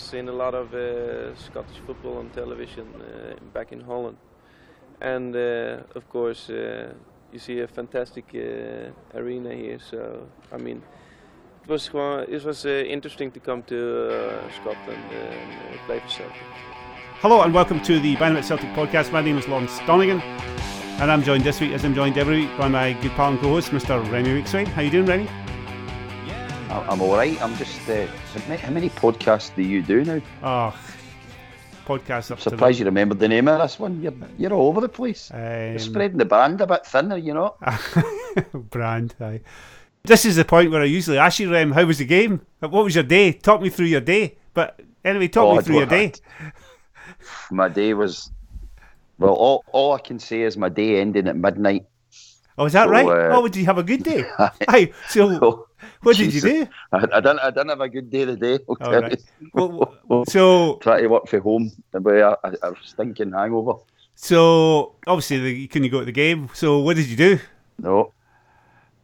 seen a lot of uh, Scottish football on television uh, back in Holland, and uh, of course uh, you see a fantastic uh, arena here. So I mean, it was it was uh, interesting to come to Scotland and play for Celtic. Hello and welcome to the Dynamite Celtic podcast. My name is Lawrence Donegan, and I'm joined this week, as I'm joined every week, by my good pal and co-host, Mr. Remy Weekswain. How are you doing, Remy? I'm all right. I'm just. Uh, how many- podcasts do you do now? Oh, podcast up Surprised you remembered the name of this one. You're you're all over the place. the You're um, spreading the brand a bit thinner, you know. brand. Aye. This is the point where I usually ask you, Rem, how was the game? What was your day? Talk me through your day. But anyway, talk Oh, me through your day. My day was. Well, all, all I can say is my day ending at midnight. Oh, is that So, right? uh, oh, did you have a good day? Aye. So, What did you Jesus. do? I, I didn't. I didn't have a good day today. Right. Well, so, Try to work from home with a, a, a stinking hangover. so obviously, the, you couldn't go to the game. So, what did you do? No.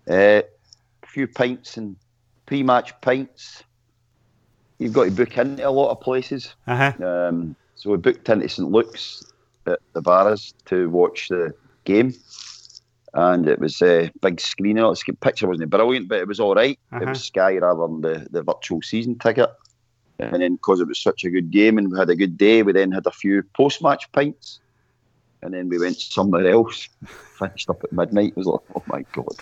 Uh, a few pints and pre-match pints. You've got to book into a lot of places. Uh huh. Um, so we booked into St Luke's at the Barras to watch the game, and it was a big screen. The picture wasn't brilliant, but it was all right. It Uh-huh. was Sky rather than the, the virtual season ticket. And then because it was such a good game and we had a good day, we then had a few post-match pints, and then we went somewhere else. Finished up at midnight. It was like, oh my god!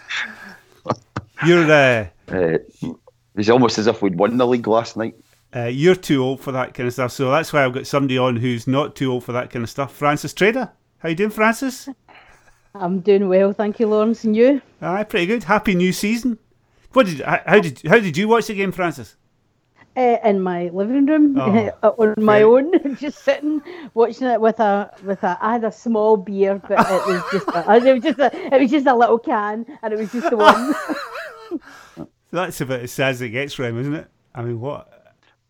You're uh, Uh, it was almost as if we'd won the league last night. uh, you're too old for that kind of stuff. So that's why I've got somebody on who's not too old for that kind of stuff. Francis Trader. How you doing, Francis? I'm doing well, thank you, Lawrence, and you? Aye, pretty good. Happy new season. What did how how did how did you watch the game, Francis? Uh, in my living room, Oh, on my great. own, just sitting watching it with a with a. I had a small beer, but it was just a, it was just a it was just a little can, and it was just the one. That's about as sad as it gets, Rem, isn't it? I mean, what?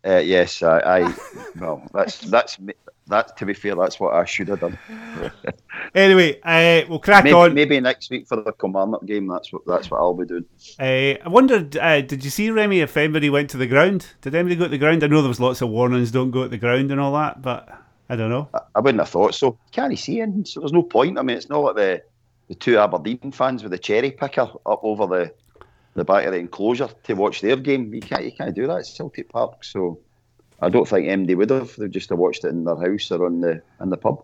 Uh, yes, I, I. Well, that's that's me- that. To be fair, that's what I should have done. Anyway, uh, we'll crack Maybe, on. maybe next week for the Kilmarnock game. That's what that's what I'll be doing. Uh, I wondered, uh, did you see Remy if anybody went to the ground? Did anybody go to the ground? I know there was lots of warnings, don't go to the ground and all that, but I don't know. I, I wouldn't have thought so. Can't he see anything? So there's no point. I mean, it's not like the the two Aberdeen fans with the cherry picker up over the the back of the enclosure to watch their game. You can't you can't do that. It's Celtic Park, so. I don't think MD would have. They'd just have watched it in their house or on the in the pub.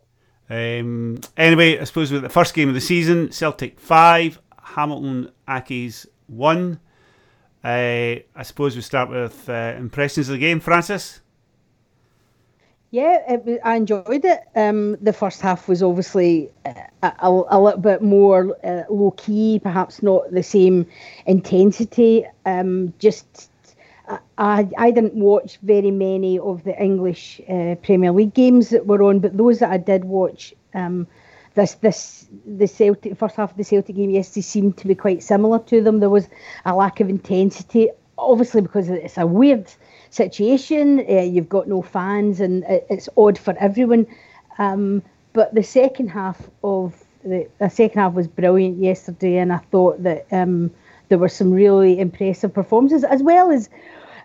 Um, anyway, I suppose with the first game of the season, Celtic 5, Hamilton Accies 1. Uh, I suppose we start with uh, impressions of the game, Francis. Yeah, it, wa- I enjoyed it. Um, the first half was obviously uh, a, a, a little bit more uh, low key, perhaps not the same intensity. Um, just I- I, didn't watch very many of the English uh, Premier League games that were on, but those that I did watch, um, this this the Celtic first half of the Celtic game yesterday seemed to be quite similar to them. There was a lack of intensity, obviously because it's a weird situation. Uh, you've got no fans, and it, it's odd for everyone. Um, but the second half of the, the second half was brilliant yesterday, and I thought that um, there were some really impressive performances, as well as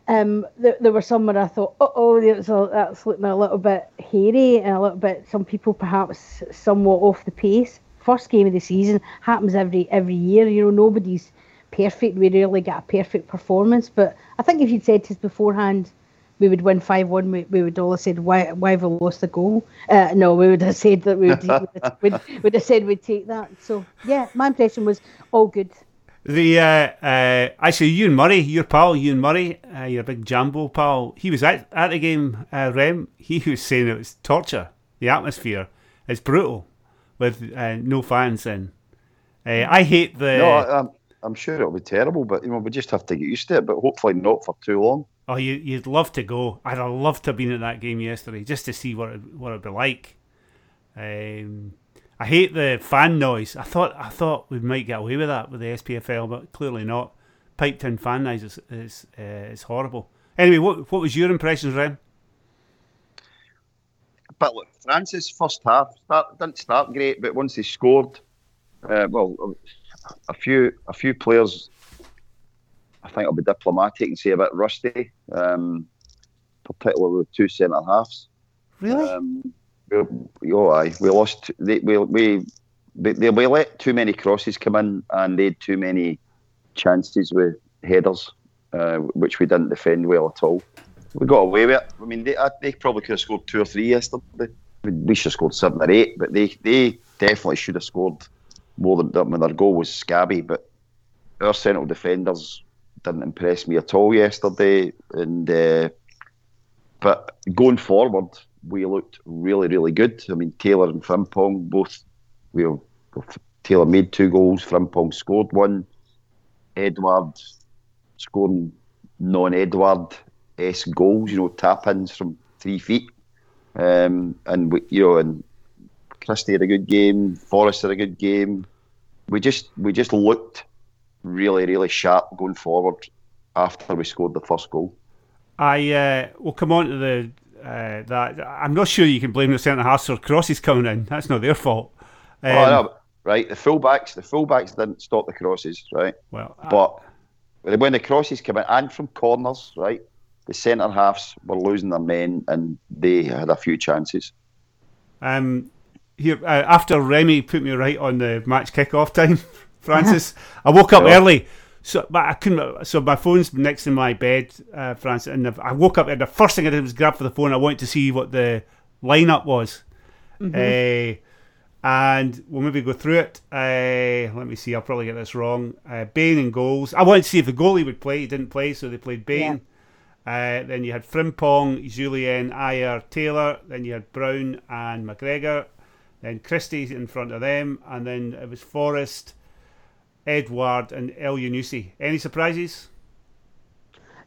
um, there, there were some where I thought, oh, oh, that's, that's looking a little bit hairy and a little bit, some people perhaps somewhat off the pace. First game of the season happens every every year. You know, nobody's perfect. We rarely get a perfect performance. But I think if you'd said to us beforehand, we would win 5 1, we, we would all have said, why, why have we lost the goal? Uh, no, we would have said that we would, we'd, we'd have said we'd take that. So, yeah, my impression was all good. The uh, uh, actually, Ewan Murray, your pal, Ewan Murray, uh, your big Jambo pal, he was at, at the game, uh, Rem. He was saying it was torture. The atmosphere is brutal with uh, no fans in. Uh, I hate the. No, I, I'm I'm sure it'll be terrible, but you know we just have to get used to it. But hopefully not for too long. Oh, you, you'd love to go. I'd have loved to have been at that game yesterday just to see what it, what it'd be like. Um, I hate the fan noise. I thought I thought we might get away with that with the SPFL, but clearly not. Piped in fan noise is is, uh, is horrible. Anyway, what what was your impressions, Rem? But look, Francis first half start, didn't start great, but once they scored, uh, well, a few a few players, I think I'll be diplomatic and say a bit rusty. Um, particularly with two centre halves. Really? Um, oh, aye, we lost. They, we we they, we let too many crosses come in, and they had too many chances with headers, uh, which we didn't defend well at all. We got away with it. I mean, they, uh, they probably could have scored two or three yesterday. We should have scored seven or eight, but they, they definitely should have scored more than that. I mean, their goal was scabby, but our central defenders didn't impress me at all yesterday. And uh, but going forward, we looked really, really good. I mean, Taylor and Frimpong both. We Taylor made two goals. Frimpong scored one. Edouard scoring non-Edouard s goals. You know, tap ins from three feet. Um, and we, you know, and Christie had a good game. Forrest had a good game. We just we just looked really really sharp going forward after we scored the first goal. I uh, will come on to the uh, that. I'm not sure you can blame the centre halves for crosses coming in. That's not their fault. Um, oh, no, right. The fullbacks, the fullbacks didn't stop the crosses, right? Well, but when the crosses came in and from corners, right, the centre halves were losing their men and they had a few chances. Um, here uh, after Remy put me right on the match kick-off time, Francis, I woke up yeah. early. So, but I couldn't. So my phone's next to my bed, uh, Francis, and I woke up and the first thing I did was grab for the phone. I wanted to see what the lineup was, mm-hmm. uh, and we'll maybe go through it. Uh, let me see. I'll probably get this wrong. Uh, Bain and goals. I wanted to see if the goalie would play. He didn't play, so they played Bain. Yeah. Uh, then you had Frimpong, Jullien, Ajer, Taylor. Then you had Brown and McGregor. Then Christie in front of them, and then it was Forrest, Edouard, and Elyounoussi. Any surprises?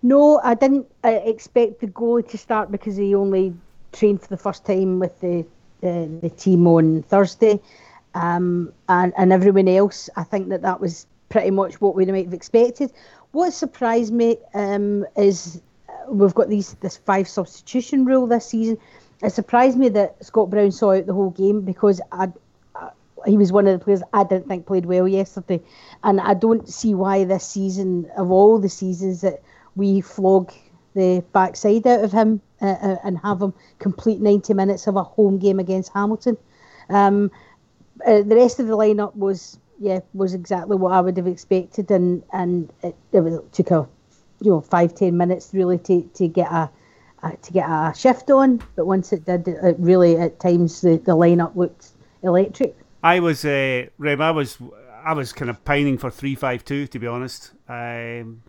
No, I didn't uh, expect the goalie to start because he only trained for the first time with the uh, the team on Thursday, um, and and everyone else. I think that that was pretty much what we might have expected. What surprised me um, is uh, we've got these this five substitution rule this season. It surprised me that Scott Brown saw out the whole game because I, he was one of the players I didn't think played well yesterday, and I don't see why this season of all the seasons that we flog the backside out of him uh, uh, and have him complete 90 minutes of a home game against Hamilton. Um, uh, the rest of the lineup was yeah was exactly what I would have expected, and and it, it, took a you know five ten minutes really to, to get a to get a shift on, but once it did, it really at times the, the lineup looked electric. I was, uh, Rem, I was, I was kind of pining for three five two to be honest. Um,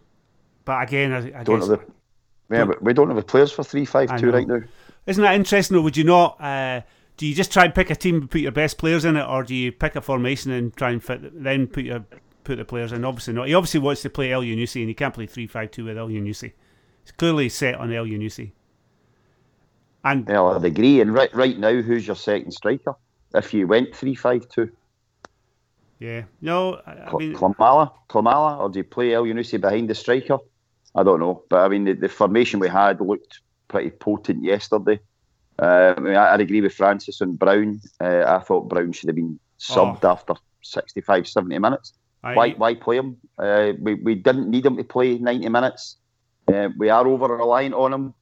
but again, I, I don't guess, have the, yeah, but we don't have the players for three five two right now. Isn't that interesting? Though, would you not? Uh, do you just try and pick a team, and put your best players in it, or do you pick a formation and try and fit, then put your put the players in? Obviously not. He obviously wants to play Elyounoussi, and he can't play three five two with Elyounoussi. It's clearly set on Elyounoussi. And well, I'd agree. And right, right now, who's your second striker? If you went three five two. Yeah. No, I, mean Klimala, Klimala, or do you play Elyounoussi behind the striker? I don't know, but I mean the, the formation we had looked pretty potent yesterday. Uh, I mean, I, would agree with Francis and Brown. Uh, I thought Brown should have been subbed oh. after 65, 70 minutes. I, why, why play him? Uh, we, we didn't need him to play 90 minutes. Uh, we are over reliant on him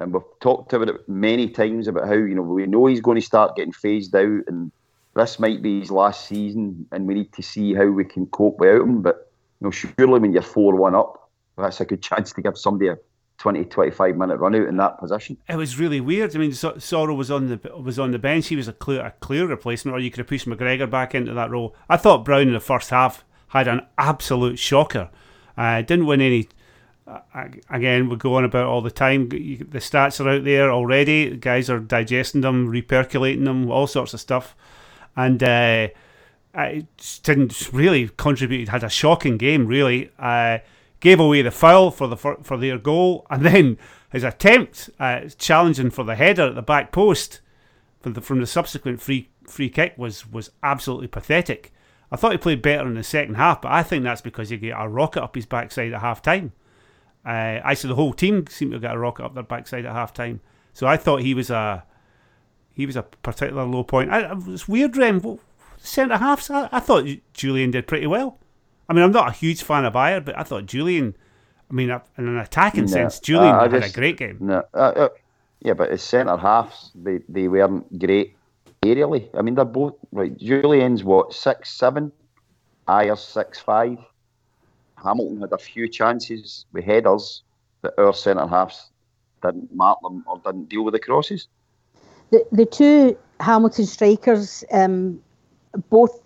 and we've talked about it many times about how you know we know he's going to start getting phased out, and this might be his last season, and we need to see how we can cope without him. But you know, surely when you're four one up, that's a good chance to give somebody a 20, 25 minute run out in that position. It was really weird. I mean, Soro was on the was on the bench. He was a clear a clear replacement, or you could have pushed McGregor back into that role. I thought Brown in the first half had an absolute shocker. Uh, didn't win any again, we go on about all the time. The stats are out there already. The guys are digesting them, repercolating them, all sorts of stuff. And uh, I didn't really contribute. Had a shocking game, really. Uh, gave away the foul for the for, for their goal, and then his attempt uh, challenging for the header at the back post from the, from the subsequent free free kick was was absolutely pathetic. I thought he played better in the second half, but I think that's because he got a rocket up his backside at half time. Uh, I said the whole team seemed to get a rocket up their backside at half time. So I thought he was a he was a particular low point. I, it was weird, Rem. Centre halves, I, I, thought Jullien did pretty well. I mean, I'm not a huge fan of Ajer, but I thought Jullien. I mean, in an attacking No, sense, Jullien uh, had a great game. No, uh, uh, yeah, but as centre halves, they, they weren't great aerially. I mean, they're both right. Jullien's what six seven, Ajer's six five. Hamilton had a few chances with headers that our centre halves didn't mark them or didn't deal with the crosses. the the two Hamilton strikers, um, both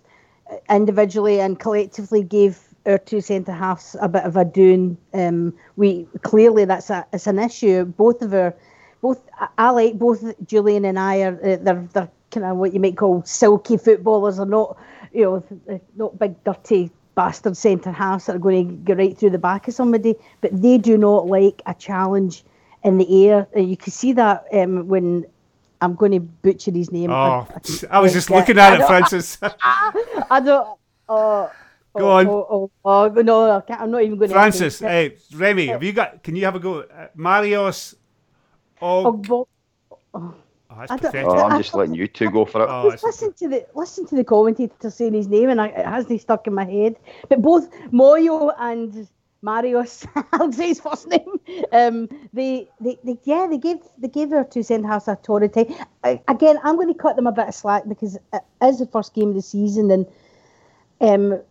individually and collectively, gave our two centre halves a bit of a doing. Um, we clearly that's a it's an issue. Both of our, both I- like both Jullien and I are uh, they're they're kind of what you might call silky footballers. Are not you know not big dirty bastard centre halves that are going to go right through the back of somebody, but they do not like a challenge in the air. And you can see that um, when I'm going to butcher his name. Oh, I, I was just looking at it. Francis. I don't. Oh, Go oh, on. Oh, oh, oh, no, I can't, I'm not even going to. Francis, hey, Remy, have you got? Can you have a go? Uh, Marios. Oh, Oh, bo- oh, that's I don't- pathetic. Oh, I I'm just thought- letting you two go for it. Oh, it's- listen to the listen to the commentator saying his name, and I, it hasn't stuck in my head. But both Moyo and Marius, I'll say his first name. Um, they, they, they, yeah, they gave they gave our two centre halves a torrid time. I, again, I'm going to cut them a bit of slack because it is the first game of the season, and um,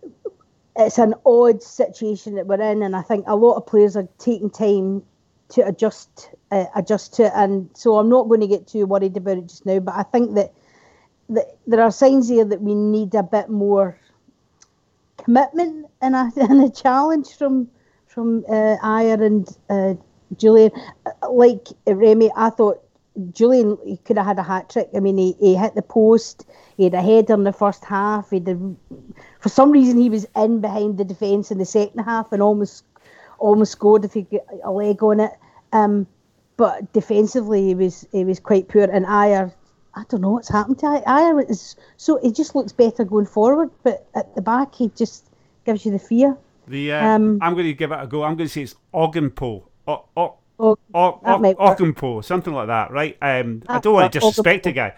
it's an odd situation that we're in, and I think a lot of players are taking time to adjust uh, adjust to and so I'm not going to get too worried about it just now. But I think that, that there are signs here that we need a bit more commitment and a, and a challenge from from uh, Ajer and uh, Jullien. Like Remy, I thought Jullien he could have had a hat trick. I mean, he, he hit the post. He had a header in the first half. He did. For some reason, he was in behind the defence in the second half and almost almost scored if he got a leg on it. Um, but defensively, he was he was quite poor. And Ajer, I don't know what's happened to Ajer. Ajer is so he just looks better going forward, but at the back he just gives you the fear. The uh, Um, I'm going to give it a go. I'm going to say it's Ogenpo. O- o- Oh, o- o- work. Ogenpo, something like that, right? Um, I don't want to disrespect the guy.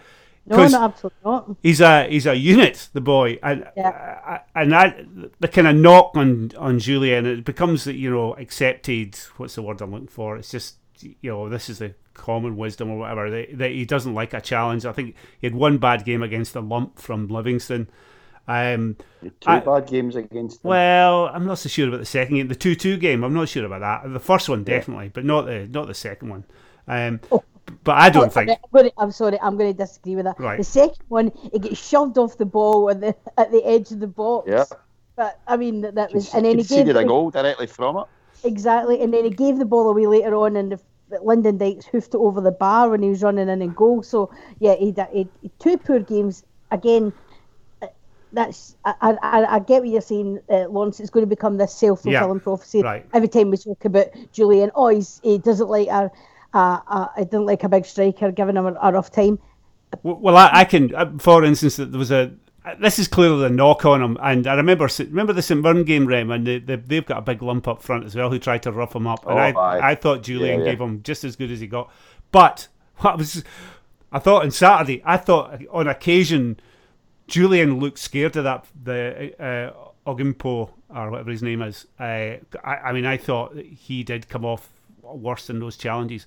No, 'Cause no, absolutely not. He's a he's a unit, the boy, and Yeah. uh, and that the kind of knock on on Jullien it becomes you know accepted. What's the word I'm looking for? It's just you know this is the common wisdom or whatever that, that he doesn't like a challenge. I think he had one bad game against the lump from Livingston. Um, Two I- bad games against them. well, I'm not so sure about the second game, the two-two game. I'm not sure about that. The first one definitely, but not the not the second one. Um, but I don't Oh, think. I'm, gonna, I'm sorry, I'm going to disagree with that. Right. The second one, it gets shoved off the ball at the at the edge of the box. Yeah. But I mean, that, that was, and then he gave a the- goal directly from it. exactly, and then he gave the ball away later on, and the, Lyndon Dykes hoofed it over the bar when he was running in and goal. So yeah, he he, he- two poor games again. uh, That's I, I, I get what you're saying, uh, Lawrence. It's going to become this self fulfilling Yeah, prophecy. right. Every time we talk about Jullien, oh, he's, he doesn't like a, a, a, he doesn't like a big striker, giving him a, a rough time. Well, I, I can, uh, for instance, there was a. uh, This is clearly the knock on him, and I remember S- remember the St Mirren game, Rem, and they, they, they've got a big lump up front as well who tried to rough him up, and Oh, I. I thought Jullien Yeah, yeah. gave him just as good as he got, but what was I thought on Saturday, I thought on occasion Jullien looked scared of that the uh, Ogimpo or whatever his name is. Uh, I, I mean, I thought he did come off worse than those challenges.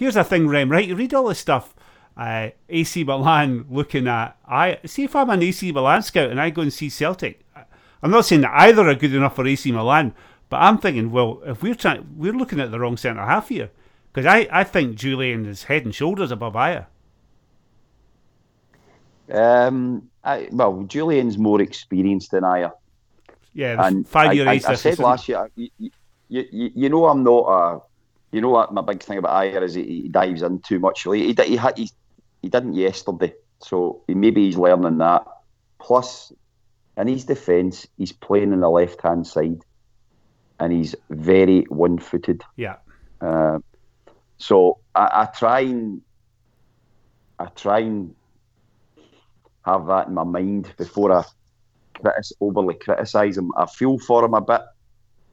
Here's the thing, Rem. Right, you read all this stuff. Uh, AC Milan looking at I see if I'm an AC Milan scout and I go and see Celtic. I'm not saying that either are good enough for AC Milan, but I'm thinking, well, if we're trying, we're looking at the wrong centre half here because I, I think Jullien is head and shoulders above Ajer. Um, I, well, Jullien's more experienced than I. Yeah, And five year I, I, I said last year, you, you, you know, I'm not a, you know what my big thing about Ajer is he, he dives in too much. He, he, he, he, he didn't yesterday, so he, maybe he's learning that. Plus, in his defence, he's playing on the left hand side, and he's very one footed. Yeah. Uh, so I, I try and I try and have that in my mind before I critis- overly criticise him. I feel for him a bit.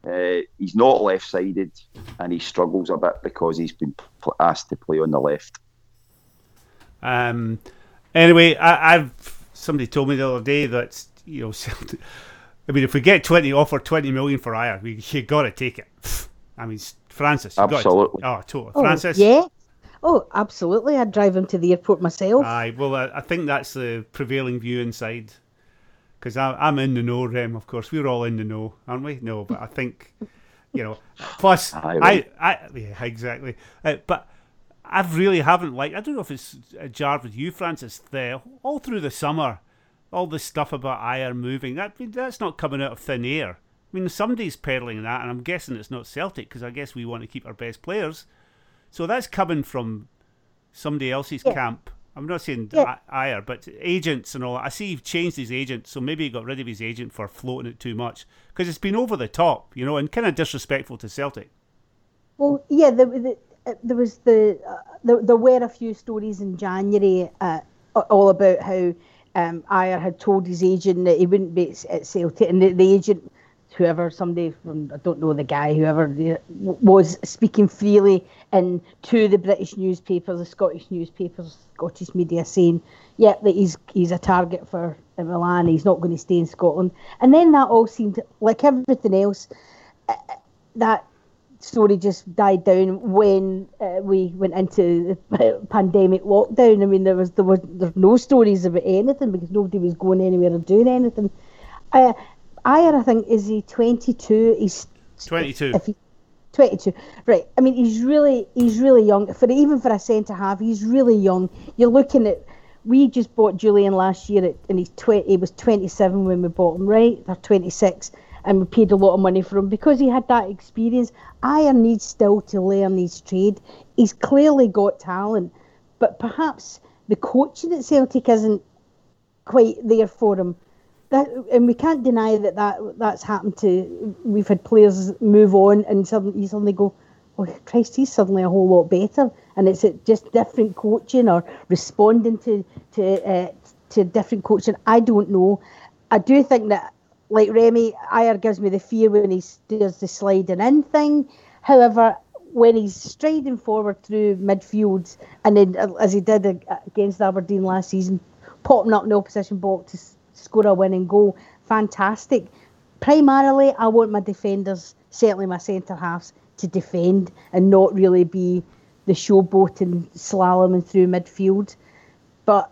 Uh, he's not left-sided, and he struggles a bit because he's been pl- asked to play on the left. Um, anyway, I, I've somebody told me the other day that you know, I mean, if we get twenty offer twenty million for Ajer, we you got to take it. I mean, Francis. you've got to- Absolutely. oh, totally. Oh, Francis. yeah. Oh, absolutely. I'd drive him to the airport myself. Aye, well, I, I think that's the prevailing view inside. Because I'm in the know, Rem, of course. We're all in the know, aren't we? No, but I think, you know, plus, Aye, I. I, yeah, exactly. Uh, but I really haven't liked, I don't know if it's a jar with you, Francis, There, all through the summer, all this stuff about Ajer moving, that, that's not coming out of thin air. I mean, somebody's peddling that, and I'm guessing it's not Celtic, because I guess we want to keep our best players. So that's coming from somebody else's Yeah. camp. I'm not saying Yeah. I Ajer, but agents and all. that. I see he's changed his agent, so maybe he got rid of his agent for floating it too much because it's been over the top, you know, and kind of disrespectful to Celtic. Well, yeah, the, the, uh, there was the, uh, there, there were a few stories in January uh, all about how um, Ajer had told his agent that he wouldn't be at at Celtic, and the, the agent, whoever, somebody from I don't know the guy, whoever was speaking freely and to the British newspapers, the Scottish newspapers, Scottish media, saying, "Yeah, that he's he's a target for Milan. He's not going to stay in Scotland." And then that all seemed like everything else. uh, That story just died down when uh, we went into the pandemic lockdown. I mean, there was there there's no stories about anything because nobody was going anywhere or doing anything. Uh, Ajer, I think, is he 22? He's 22. If he, 22, right? I mean, he's really he's really young for even for a centre half. He's really young. You're looking at. We just bought Jullien last year, at, and he's 20. He was 27 when we bought him, right? They're 26, and we paid a lot of money for him because he had that experience. Ajer needs still to learn his trade. He's clearly got talent, but perhaps the coaching at Celtic isn't quite there for him. That and we can't deny that, that that's happened to. We've had players move on and suddenly you suddenly go, oh Christ, he's suddenly a whole lot better, and it's just different coaching or responding to to uh, to different coaching. I don't know. I do think that like Remy, Ajer gives me the fear when he does the sliding in thing. However, when he's striding forward through midfield, and then as he did against Aberdeen last season, popping up in the opposition box score a winning goal, fantastic. Primarily, I want my defenders, certainly my centre halves, to defend and not really be the showboat and slaloming through midfield. But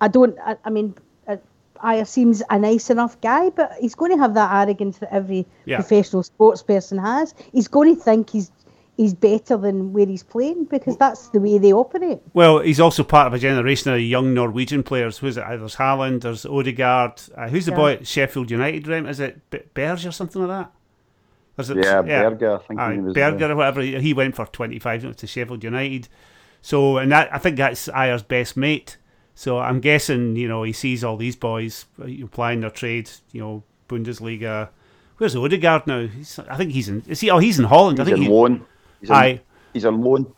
I- don't. I, I mean, uh, Ajer seems a nice enough guy, but he's going to have that arrogance that every Yeah. professional sports person has. He's going to think he's he's better than where he's playing because that's the way they operate. Well, he's also part of a generation of young Norwegian players. Who's it? There's Haaland, there's Odegaard. Uh, who's the Yeah. boy at Sheffield United, Rem? Is it B- Berge or something like that? There's a- Yeah, Berger, I think Aye, he was Berger there. or whatever. He he went for 25 to Sheffield United. So, and that I think that's Ajer's best mate. So I'm guessing, you know, he sees all these boys uh, applying their trade, you know, Bundesliga. Where's Odegaard now? He's, I think he's in. Is he? Oh, he's in Holland. I He's think on he, loan. He's on, Aye. he's on loan.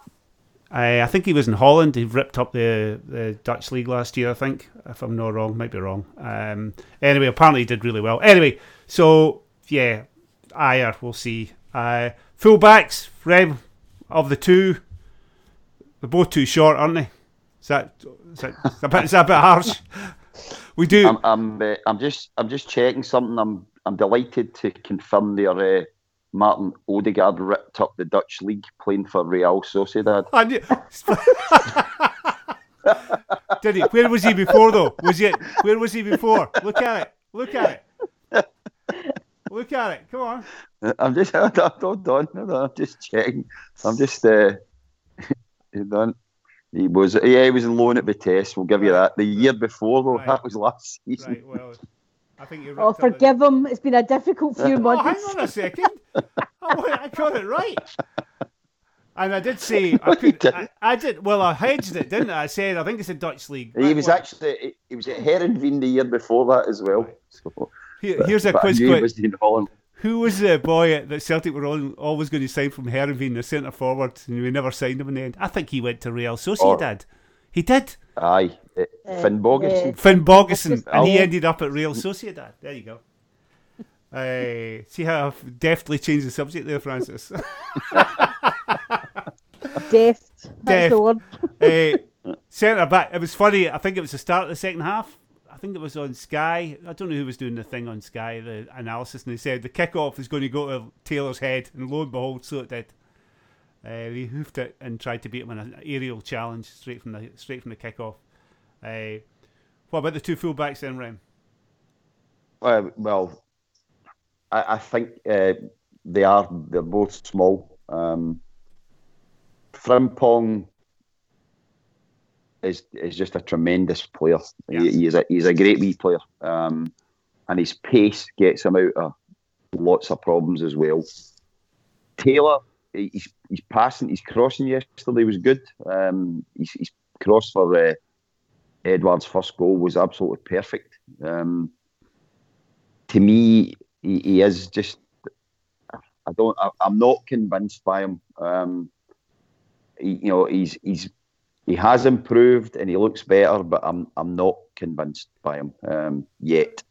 I, I think he was in Holland. He ripped up the, the Dutch league last year. I think, if I'm not wrong, might be wrong. Um, anyway, apparently he did really well. Anyway, so yeah, Ajer, we'll see. Uh, fullbacks, Rem, of the two, they're both too short, aren't they? Is that is that, is that, a, bit, is that a bit harsh? We do. I'm I'm, uh, I'm just I'm just checking something. I'm I'm delighted to confirm there. Uh, Martin Odegaard ripped up the Dutch league playing for Real Sociedad. Did he? Where was he before though? Was he? Where was he before? Look at it. Look at it. Look at it. Come on. I'm just hold on, hold on, hold on, I'm just checking. I'm just uh, on. He was yeah he was in loan at Vitesse. We'll give you that. The year before though, Right. that was last season. Right. Well, I think you. Oh, ripped up forgive him. It's been a difficult few Oh, months. hang on a second. oh, I got it right. And I did say I could. did. I, I did. Well, I hedged it, didn't I? I said I think it's a Dutch league. He was well, actually he was at Heerenveen the year before that as well. So, Here, here's a but quiz. knew he quiz. was in Holland. Who was the boy that Celtic were all, always going to sign from Heerenveen, the centre forward, and we never signed him in the end? I think he went to Real Sociedad. Oh. He did. Aye, uh, Finnbogason. Finn Bogason, Bogason. and he ended up at Real Sociedad. There you go. Uh, see how I've deftly changed the subject there, Francis. Deft. That's the word. uh, centre back. It was funny. I think it was the start of the second half. I think it was on Sky. I don't know who was doing the thing on Sky, the analysis, and they said the kickoff is going to go to Taylor's head, and lo and behold, so it did. Uh, he hoofed it and tried to beat him in an aerial challenge straight from the straight from the kickoff. Uh, what about the two fullbacks then, Rem? Uh, well, I, I think uh, they are. They're both small. Um, Frimpong is is just a tremendous player. Yes. He, he is a he's a great wee player, um, and his pace gets him out of lots of problems as well. Taylor, he's he's passing, he's crossing yesterday was good. Um, his, his cross for uh, Edouard's first goal was absolutely perfect. Um, to me, he, he is just. I don't. I, I'm not convinced by him. Um, he, you know, he's he's he has improved and he looks better, but I'm I'm not convinced by him um, yet.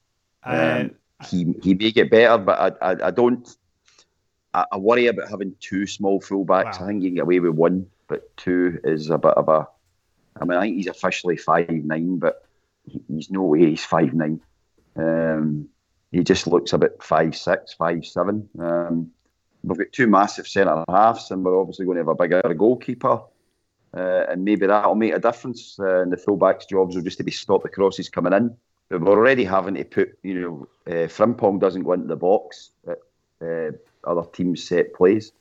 Uh, Um, he he may get better, but I I, I don't. I, I worry about having two small fullbacks. Wow. I think you can get away with one, but two is a bit of a. I mean, I think he's officially five nine, but he's no way he's five nine. Um, he just looks a bit five six, five seven. Um, we've got two massive centre halves, and we're obviously going to have a bigger goalkeeper. Uh, and maybe that'll make a difference. Uh, and the fullbacks' jobs will just to be stop the crosses coming in. But we're already having to put, you know, uh, Frimpong doesn't go into the box uh, other teams' set plays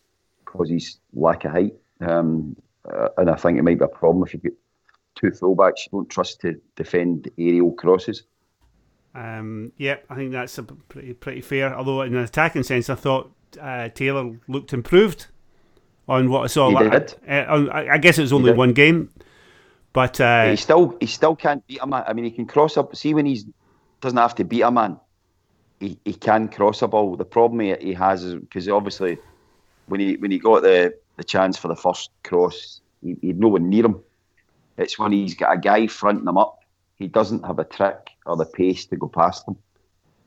because he's lack of height. Um, uh, and I think it might be a problem if you get two fullbacks you don't trust to defend aerial crosses. Um, yep, I think that's pretty pretty fair. Although in an attacking sense, I thought uh, Taylor looked improved on what I saw. He. Uh, I I guess it was only one game, but uh, he still he still can't beat a man. I mean, he can cross up. See when he's doesn't have to beat a man, he, he can cross a ball. The problem he, he has is because obviously when he when he got the, the chance for the first cross, he, he had no one near him. It's when he's got a guy fronting him up, he doesn't have a trick or the pace to go past him,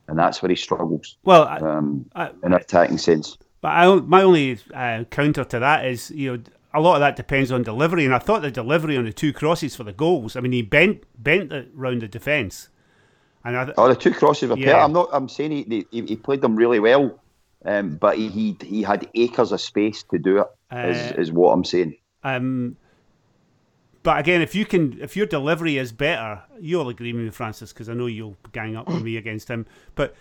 and that's where he struggles well, I, um, I, in an attacking sense. But I, my only uh, counter to that is, you know, a lot of that depends on delivery, and I thought the delivery on the two crosses for the goals. I mean, he bent bent it round the defence, and I, Oh, the two crosses were Yeah. I'm not. I'm saying he, he, he played them really well, um, but he, he he had acres of space to do it. Is Uh, is what I'm saying. um, but again, if you can, if your delivery is better, you'll agree with me, Francis, because I know you'll gang up with me against him. But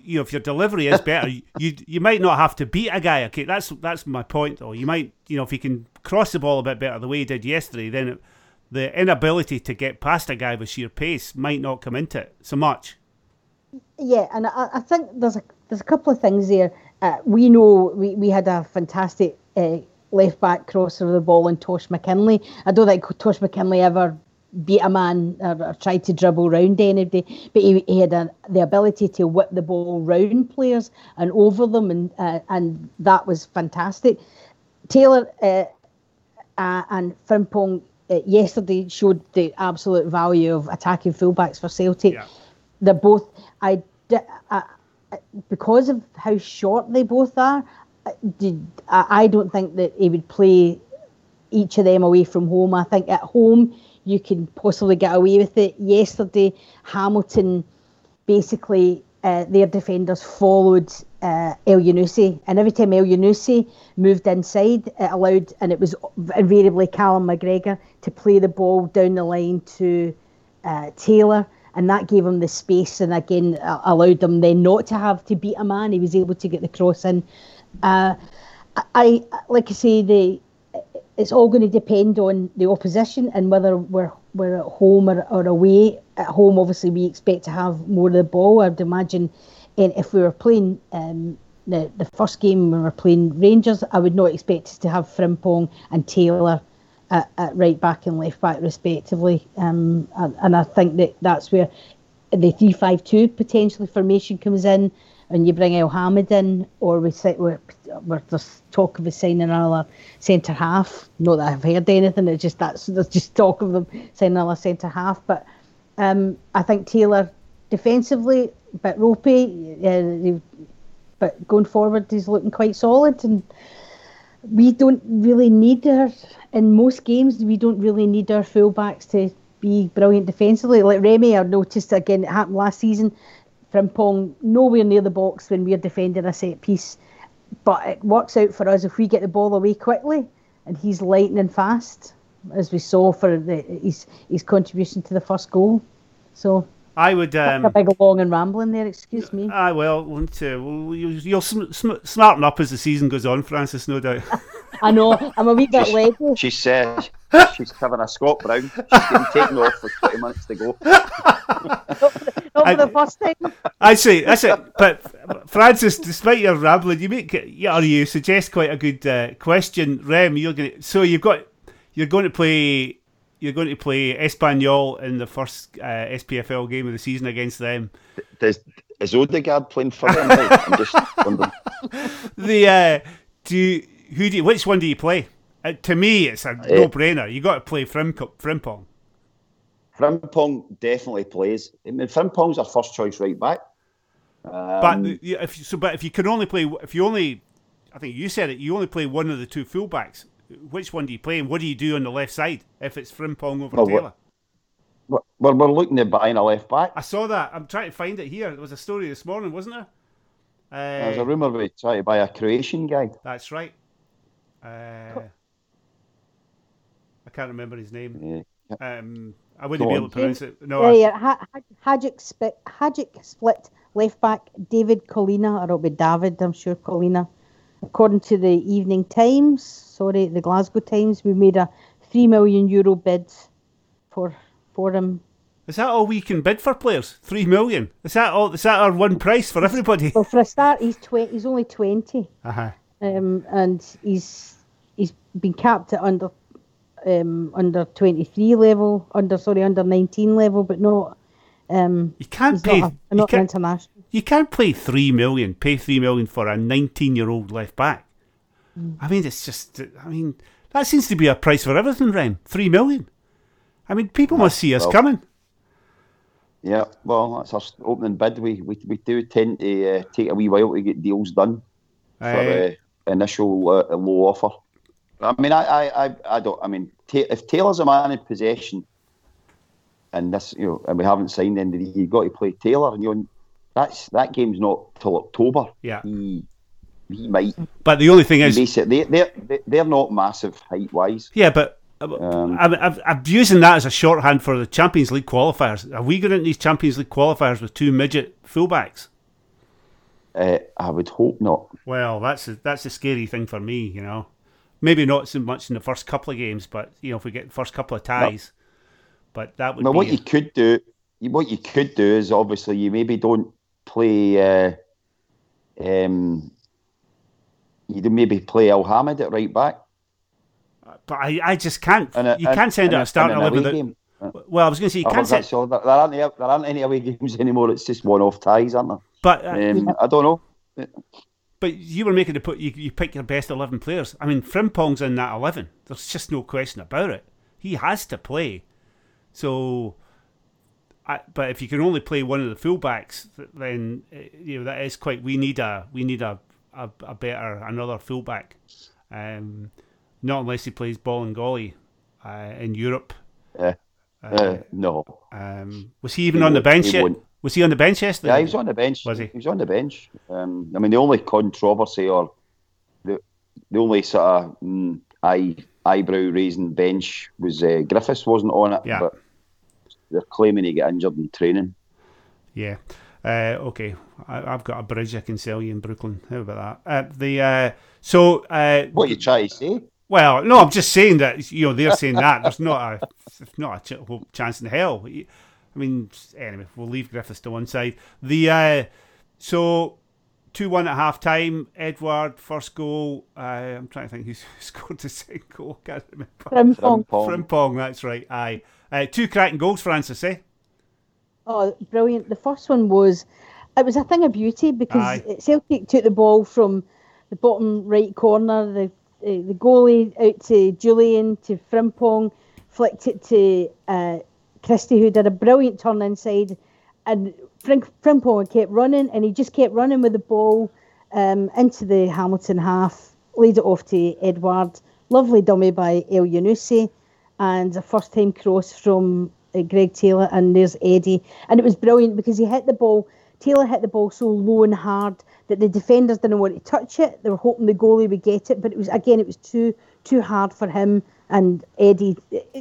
you know, if your delivery is better, you you might not have to beat a guy. Okay, that's that's my point, though. You might, you know, if he can cross the ball a bit better the way he did yesterday, then it, the inability to get past a guy with sheer pace might not come into it so much. Yeah, and I, I think there's a there's a couple of things there. Uh, we know we, we had a fantastic uh, left back crosser of the ball in Tosh McKinlay. I don't think Tosh McKinlay ever beat a man or, or tried to dribble round anybody, but he, he had a, the ability to whip the ball round players and over them, and uh, and that was fantastic. Taylor uh, uh, and Frimpong uh, yesterday showed the absolute value of attacking fullbacks for Celtic. Yeah. they're both I, I- because of how short they both are I- did- I I don't think that he would play each of them away from home. I think at home you can possibly get away with it. Yesterday Hamilton basically uh, their defenders followed uh, Elyounoussi, and every time Elyounoussi moved inside, it allowed, and it was invariably Callum McGregor to play the ball down the line to uh, Taylor, and that gave him the space, and again uh, allowed him then not to have to beat a man. He was able to get the cross in. Uh, I, I like I say the it's all going to depend on the opposition and whether we're we're at home or, or away. At home, obviously, we expect to have more of the ball. I'd imagine, and if we were playing um, the the first game when we were playing Rangers, I would not expect us to have Frimpong and Taylor at, at right back and left back respectively. Um, and, and I think that that's where the three five two potentially formation comes in, and you bring El Hamid in, or we say we're, we're there's talk of us signing another centre half. Not that I've heard anything. It's just that's there's just talk of them signing another centre half. But um, I think Taylor defensively a bit ropey, but going forward he's looking quite solid and. We don't really need her in most games. We don't really need our fullbacks to be brilliant defensively. Like Remy, I noticed again, it happened last season. Frimpong nowhere near the box when we're defending a set piece, but it works out for us if we get the ball away quickly, and he's lightning fast, as we saw for the, his his contribution to the first goal. So I would. Um, a big long and rambling there. Excuse me. Ah, well, won't, uh, well you, you'll sm- sm- smarten up as the season goes on, Francis, no doubt. I know. I'm a wee bit late. She's uh, she's having a Scott Brown. She's getting taken off with 20 minutes to go. Not for the first time. I see. That's it. But Francis, despite your rambling, you make yeah, or you suggest quite a good uh, question, Rem. You're going to, so you've got you're going to play you're going to play Espanyol in the first uh, SPFL game of the season against them. Does is Odegaard playing for them? I'm just wondering. The uh, do you, who do you, which one do you play? Uh, to me, it's a no-brainer. You got to play Frim, Frimpong. Frimpong definitely plays. I mean, Frimpong's our first choice right back. Um, but if so, but if you can only play, if you only, I think you said it, you only play one of the two fullbacks. Which one do you play, and what do you do on the left side if it's Frimpong over Well, Taylor? we're, we're, we're looking at buying a left back. I saw that. I'm trying to find it here. There was a story this morning, wasn't there? Uh, There's a rumour we try to buy a Croatian guy. That's right. Uh, I can't remember his name. Yeah. Um, I wouldn't Go be on. able to pronounce it. No, Yeah, I- yeah. Ha- Ha- split, Hajduk Split left back David Colina, or it'll be David, I'm sure Colina. According to the Evening Times, sorry, the Glasgow Times, we made a three million euro bid for for him. is that all we can bid for players? Three million. Is that all? Is that our one price for everybody? Well, for a start, he's twenty. He's only twenty, Uh-huh. um, and he's he's been capped at under um, under twenty three level, under sorry, under nineteen level, but not. Um, You can't pay. not, a, not an can't, international. you can't pay three million. Pay three million for a nineteen-year-old left back. Mm. I mean, it's just. I mean, that seems to be a price for everything, Rem. Three million. I mean, people must see us well. coming. Yeah, well, that's our opening bid. We we, we do tend to uh, take a wee while to get deals done for Uh, uh, initial uh, low offer. I mean, I, I, I, I don't. I mean, ta- if Taylor's a man in possession, and this, you know, and we haven't signed any, you've got to play Taylor, and you that's that game's not till October. Yeah. he, he might. but the only thing is, they they're they're not massive height wise. Yeah, but Um, I'm, I'm, I'm using that as a shorthand for the Champions League qualifiers. Are we going into these Champions League qualifiers with two midget fullbacks? Uh, I would hope not. Well, that's a, that's a scary thing for me, you know. Maybe not so much in the first couple of games, but you know, if we get the first couple of ties, but that would Now, what you could do, what you could do is obviously you maybe don't play. Uh, um, you maybe play Al Hamid at right back. but I, I just can't. a- you can't send out a- a starting eleven. away. Well, I was going to say you Oh, can't send. There, aren't there aren't any away games anymore. It's just one-off ties, aren't there? but uh, Um, I don't know. But you were making the put. You, you pick your best eleven players. I mean, Frimpong's in that eleven. There's just no question about it. He has to play. So, I, but if you can only play one of the fullbacks, then uh, you know that is quite. We need a we need a a, a better another fullback. Um, not unless he plays ball and golly uh, in Europe. Uh, uh, no. Um, was he even He on the bench yet? won't. Was he on the bench yesterday? Yeah, he was on the bench. Was he? He was on the bench. Um, I mean, the only controversy or the the only sort of mm, eye eyebrow raising bench was uh, Griffiths wasn't on it, Yeah. but they're claiming he got injured in training. Yeah. Uh, okay, I, I've got a bridge I can sell you in Brooklyn. How about that? Uh, the uh, so uh, What you try to say? well, no, I'm just saying that you know they're saying that there's not a not a ch- chance in hell. I mean, anyway, we'll leave Griffiths to one side. The uh, so two one at half time. Edouard first goal. Uh, I'm trying to think who scored the second goal. Can't remember. Frimpong. Frimpong. Frimpong, that's right. Aye, uh, two cracking goals, Francis. Eh? Oh, brilliant! The first one was, it was a thing of beauty because Aye. Celtic took the ball from the bottom right corner, the uh, the goalie out to Jullien to Frimpong, flicked it to uh, Christie, who did a brilliant turn inside, and Frim- Frimpong kept running, and he just kept running with the ball um, into the Hamilton half, laid it off to Edouard. Lovely dummy by Elyounoussi, and a first time cross from uh, Greg Taylor, and there's Eddie, and it was brilliant because he hit the ball. Taylor hit the ball so low and hard that the defenders didn't want to touch it. They were hoping the goalie would get it, but it was again it was too too hard for him. And Eddie,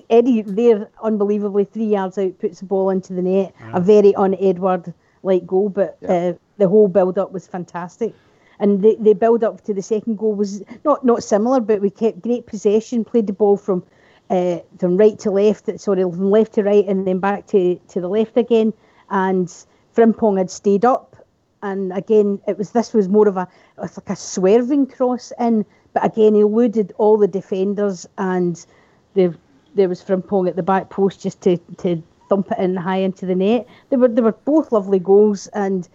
Eddie, there unbelievably three yards out, puts the ball into the net. A very un Edouard like goal, but Yeah. uh, the whole build up was fantastic. And the, the build up to the second goal was not not similar, but we kept great possession, played the ball from uh, from right to left, sorry, from left to right, and then back to, to the left again. And Frimpong had stayed up, and again, it was this was more of a it was like a swerving cross in, but again, he eluded all the defenders, and there there was Frimpong at the back post just to, to thump it in high into the net. They were they were both lovely goals, and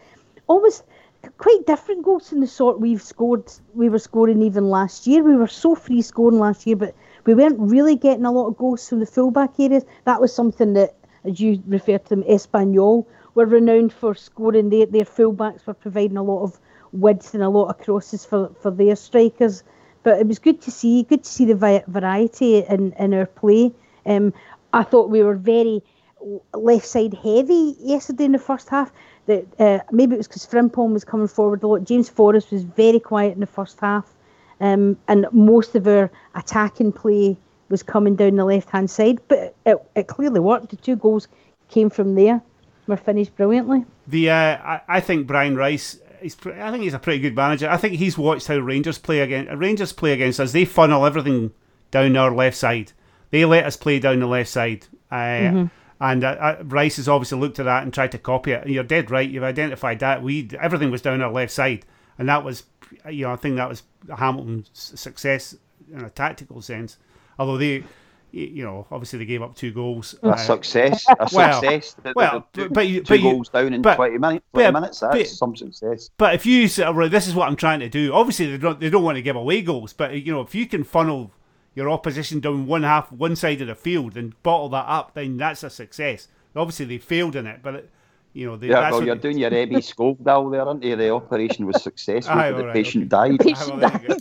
almost quite different goals in the sort we've scored. We were scoring even last year. We were so free scoring last year, but we weren't really getting a lot of goals from the fullback areas. That was something that, as you referred to them, Espanyol were renowned for scoring. Their their fullbacks were providing a lot of width and a lot of crosses for, for their strikers. But it was good to see, good to see the variety in, in our play. Um, I thought we were very left side heavy yesterday in the first half. That uh, maybe it was because Frimpong was coming forward a lot. James Forrest was very quiet in the first half, um, and most of our attacking play was coming down the left hand side. But it, it clearly worked. The two goals came from there. Were finished brilliantly. The uh, I, I think Brian Rice. He's, I think he's a pretty good manager. I think he's watched how Rangers play against Rangers play against us. They funnel everything down our left side. They let us play down the left side. Uh, And uh, uh, Rice has obviously looked at that and tried to copy it. And you're dead right. You've identified that. We everything was down our left side, and that was, you know, I think that was Hamilton's success in a tactical sense. Although they, you know, obviously they gave up two goals. A Uh, success. A Well, success. The- the- well, the two, but you- two but you- goals down in but- 20 minutes. 20 but- minutes. That's but- some success. But if you sort of, right, this is what I'm trying to do. Obviously, they don't they don't want to give away goals, but you know, if you can funnel your opposition down one half, one side of the field, and bottle that up, then that's a success. Obviously, they failed in it, but it, you know, they, yeah, well, you're they- doing your Ebbie Scoville there, aren't you? The operation was successful, Aye, but the alright, patient died. Ah, well, there you go.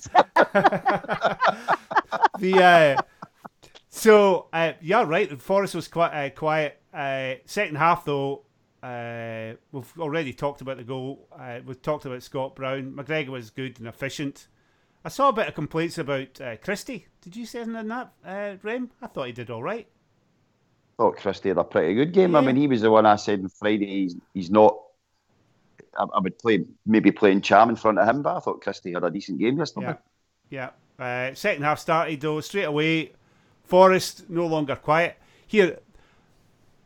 the uh, so uh, yeah, right. The Forrest was quite uh, quiet. Uh, second half though, uh, we've already talked about the goal. Uh, we've talked about Scott Brown. McGregor was good and efficient. I saw a bit of complaints about uh, Christie. Did you say anything on that, uh, Rem? I thought he did all right. I thought Christie had a pretty good game. I mean, he was the one I said on Friday. He's, he's not. I, I would play maybe playing Ntcham in front of him, but I thought Christie had a decent game yesterday. Yeah, yeah. Uh, second half started though straight away. Forrest no longer quiet. Here,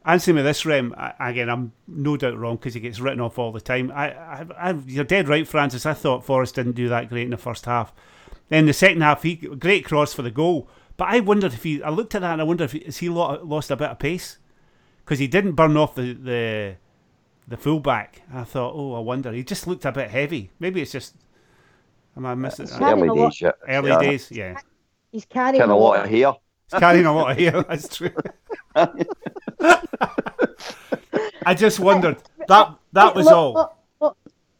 answer me this, Rem. I, again, I'm no doubt wrong because he gets written off all the time. I, I, I, you're dead right, Francis. I thought Forrest didn't do that great in the first half. Then the second half, he great cross for the goal. But I wondered if he. I looked at that and I wondered if he, has he lost a bit of pace because he didn't burn off the the the fullback. I thought, oh, I wonder. He just looked a bit heavy. Maybe it's just. Am I missing? It's uh, Carrying early days, yeah. Early yeah. days, yeah. He's carrying a lot lot of hair. It's carrying a lot of hair. That's true. I just wondered that that was Lo- all. Lo- Lo-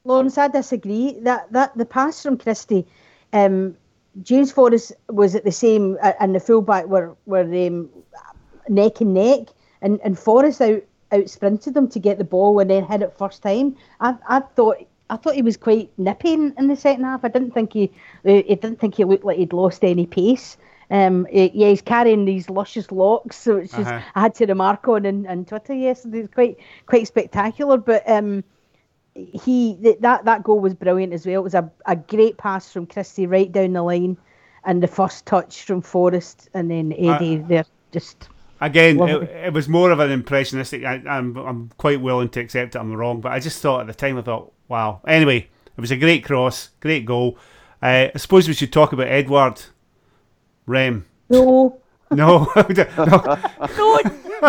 Lawrence, I disagree. That that the pass from Christie, um, James Forrest was at the same, uh, and the fullback were were um, neck and neck, and and Forrest out out sprinted them to get the ball and then hit it first time. I I thought. I thought he was quite nippy in, in the second half. I didn't think he, uh, I didn't think he looked like he'd lost any pace. Um, yeah, he's carrying these luscious locks, so it's just Uh-huh. I had to remark on on Twitter yesterday. It's quite quite spectacular, but um, he th- that that goal was brilliant as well. It was a, a great pass from Christie right down the line, and the first touch from Forrest, and then Eddie there just Again, it, it was more of an impressionistic. I, I'm I'm quite willing to accept that I'm wrong, but I just thought at the time I thought, wow. Anyway, it was a great cross, great goal. Uh, I suppose we should talk about Edouard Rem. no No, no, no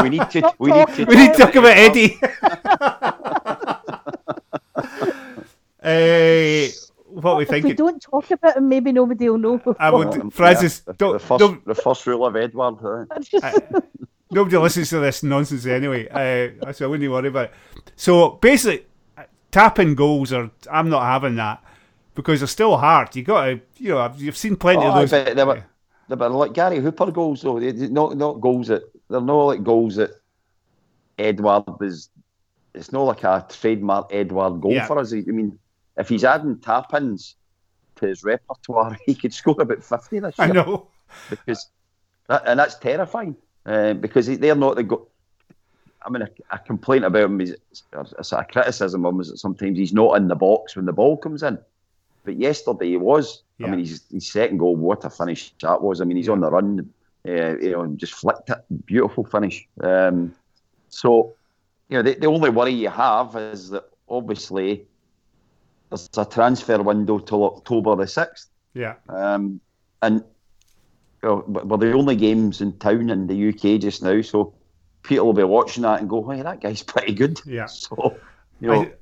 We need to. We need to. we need to talk about Eddie. uh, what we if we thinking? don't talk about him, maybe nobody will know. I would, Francis. yeah, the, don't, the first, don't, the first rule of Edouard. uh, Nobody listens to this nonsense anyway, uh, so I wouldn't worry about it. So basically, uh, tapping goals are I'm not having that because they're still hard. You got to, you know, I've- you've seen plenty Oh, of those. but they were, were like Gary Hooper goals, though. They, not not goals that they're not like goals that Edouard is. It's not like a trademark Edouard goal Yeah. for us. I mean, if he's adding tap ins to his repertoire, he could score about 50 this year I know. because that, and that's terrifying uh, because they're not the go- I mean, a, a complaint about him is a criticism of him is that sometimes he's not in the box when the ball comes in. But yesterday he was. Yeah. I mean, his, his second goal, what a finish that was. I mean, he's on the run, uh, you know, and just flicked it. Beautiful finish. Um, so, you know, the, the only worry you have is that obviously there's a transfer window till October the 6th. Yeah. Um, and you know, we're the only games in town in the UK just now, so people will be watching that and go, "Hey, that guy's pretty good." Yeah. So, you know, I-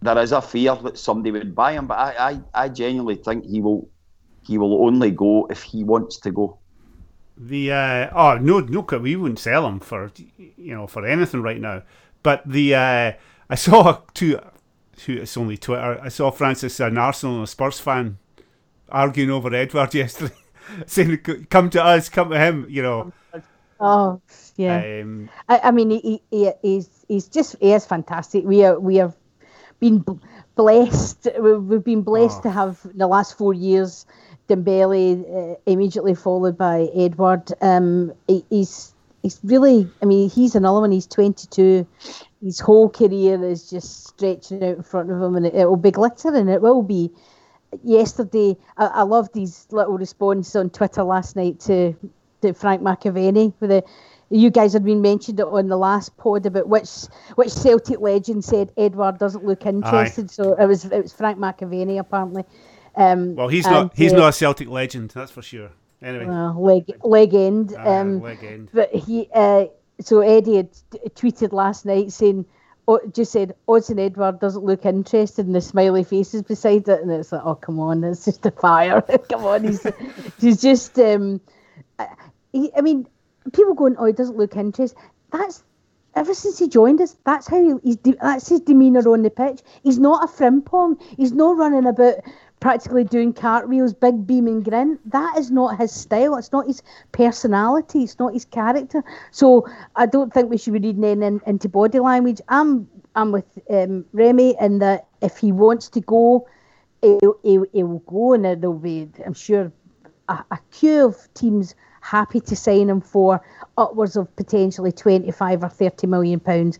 there is a fear that somebody would buy him, but I, I, I genuinely think he will, he will only go if he wants to go. The uh, oh no no we wouldn't sell him for you know for anything right now. But the uh, I saw two, two it's only Twitter. I saw Francis an Arsenal and a Spurs fan arguing over Edouard yesterday, saying come to us, come to him. You know. Oh, yeah. Um, I, I mean, he, he, he's he's just he is fantastic. We are we have been blessed. we- We've been blessed Oh. to have in the last four years Dembele uh, immediately followed by Edouard. Um, he, he's he's really. I mean, he's another one. He's twenty two. His whole career is just stretching out in front of him, and it, it will be glittering. It will be. Yesterday, I, I loved his little response on Twitter last night to to Frank McAvennie with the you guys had been mentioned it on the last pod about which which Celtic legend said Edouard doesn't look interested. So it was it was Frank McAvennie apparently. Um, well, he's not he's uh, not a Celtic legend, that's for sure. Anyway, uh, leg legend. uh, Um, legend. but he uh, so Eddie had t- tweeted last night saying. Oh, just said Odsonne Edouard doesn't look interested in the smiley faces beside it, and it's like, oh come on, it's just a fire. come on, he's he's just um, he, I mean, people going, oh, he doesn't look interested. That's ever since he joined us. That's how he, he's. De- that's his demeanour on the pitch. He's not a frimpong. He's not running about practically doing cartwheels, big beaming grin. That is not his style. It's not his personality. It's not his character. So I don't think we should be reading in, in, into body language. I'm I'm with um, Remy in that if he wants to go, he'll, he'll, he'll go, and there'll be, I'm sure, a, a queue of teams happy to sign him for upwards of potentially 25 or 30 million pounds.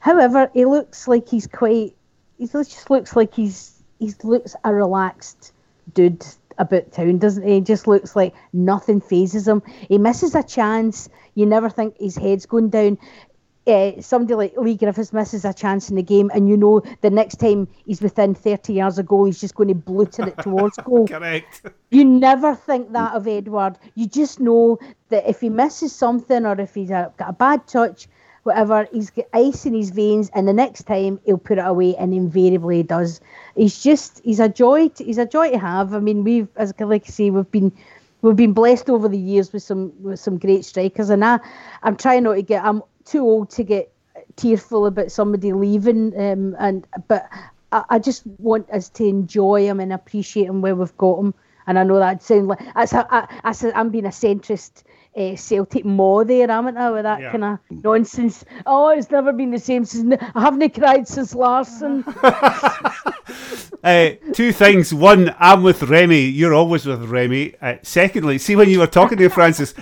However, he looks like he's quite, he just looks like he's, he looks a relaxed dude about town, doesn't he? He just looks like nothing phases him. He misses a chance. You never think his head's going down. Uh, somebody like Leigh Griffiths misses a chance in the game, and you know the next time he's within 30 yards of goal, he's just going to bluter it towards goal. Correct. You never think that of Edouard. You just know that if he misses something or if he's a, got a bad touch, whatever, he's got ice in his veins, and the next time he'll put it away, and invariably he does. He's just he's a joy. To, he's a joy to have. I mean, we've as like I say, we've been we've been blessed over the years with some with some great strikers, and I I'm trying not to get. I'm too old to get tearful about somebody leaving, um, and but I, I just want us to enjoy him and appreciate him where we've got him. And I know that sound like that's I, I I'm being a centrist uh, Celtic maw there, haven't I, with that Yeah. kind of nonsense. Oh, it's never been the same since I haven't cried since Larson. Uh, two things. One, I'm with Remy. You're always with Remy. Uh, secondly, see when you were talking to Francis,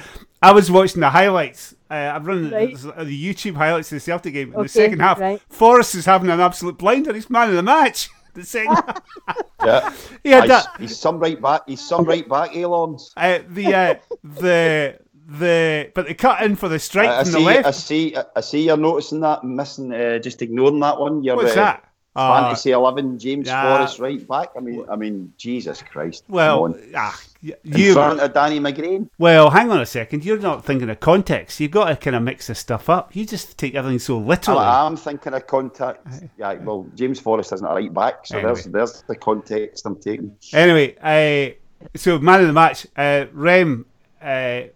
I was watching the highlights. Uh, I'm running Right. the, the YouTube highlights of the Celtic game. In Okay, the second half, right. Forrest is having an absolute blinder. He's man of the match. The second, half. Yeah, he had he's, that. he's some right back. He's some right back, Elons. Uh, the uh, the the but they cut in for the strike I, I from the left. I see. I see. You're noticing that, missing. Uh, just ignoring that one. You're, What's uh, that? Uh, Fantasy eleven, James yeah. Forrest right back. I mean, I mean, Jesus Christ. Well, ah, y- in you. front of Danny McGrain. Well, hang on a second. You're not thinking of context. You've got to kind of mix this stuff up. You just take everything so literally. I'm, I'm thinking of context. Yeah, well, James Forrest isn't a right back, so there's there's the context I'm taking. Anyway, uh, so man of the match, uh, Rem. Uh,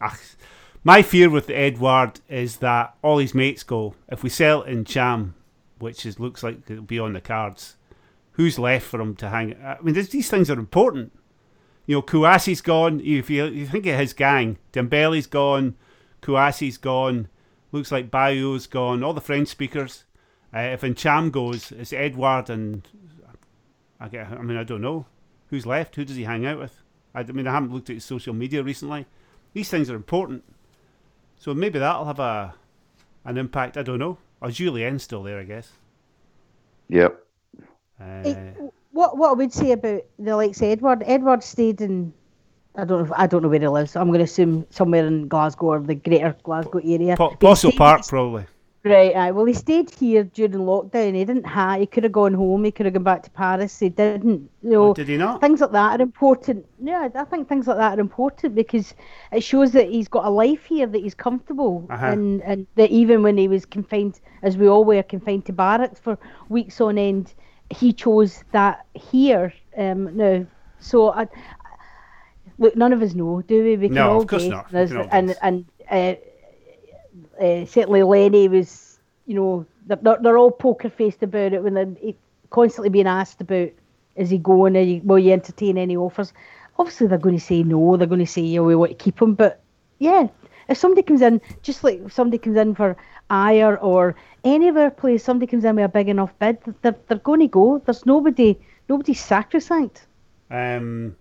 ah, my fear with Edouard is that all his mates go. If we sell Ntcham, which is looks like it'll be on the cards, who's left for him to hang? I mean, this, these things are important. You know, Kouassi's gone. If you, you think of his gang, Dembele's gone, Kouassi's gone. Looks like Bayo's gone. All the French speakers. Uh, if Ntcham goes, it's Edouard and I get. I mean, I don't know who's left. Who does he hang out with? I, I mean, I haven't looked at his social media recently. These things are important, so maybe that'll have a an impact. I don't know. Or Jullien's still there, I guess. Yep. Uh, It- what what I would say about the likes of Edouard, Edouard stayed in. I don't know. I don't know where he lives. I'm going to assume somewhere in Glasgow or the Greater Glasgow area. Po- But Postle Park, probably. Right. Aye. Well, he stayed here during lockdown. He didn't have. He could have gone home. He could have gone back to Paris. He didn't. You know, Oh, did he not? things like that are important. Yeah, I think things like that are important because it shows that he's got a life here, that he's comfortable, Uh-huh. and and that even when he was confined, as we all were confined to barracks for weeks on end, he chose that here. Um, now, so I, look, none of us know, do we? We can No, all of course not. We can all and and uh, uh, certainly Lenny was, you know, they're, they're, all poker faced about it when they're constantly being asked about is he going, are you, will you entertain any offers? Obviously, they're going to say no, they're going to say, yeah, we want to keep him. But yeah, if somebody comes in, just like if somebody comes in for Ajer or any other place, somebody comes in with a big enough bid, they're, they're going to go. There's nobody, nobody's sacrosanct. Um,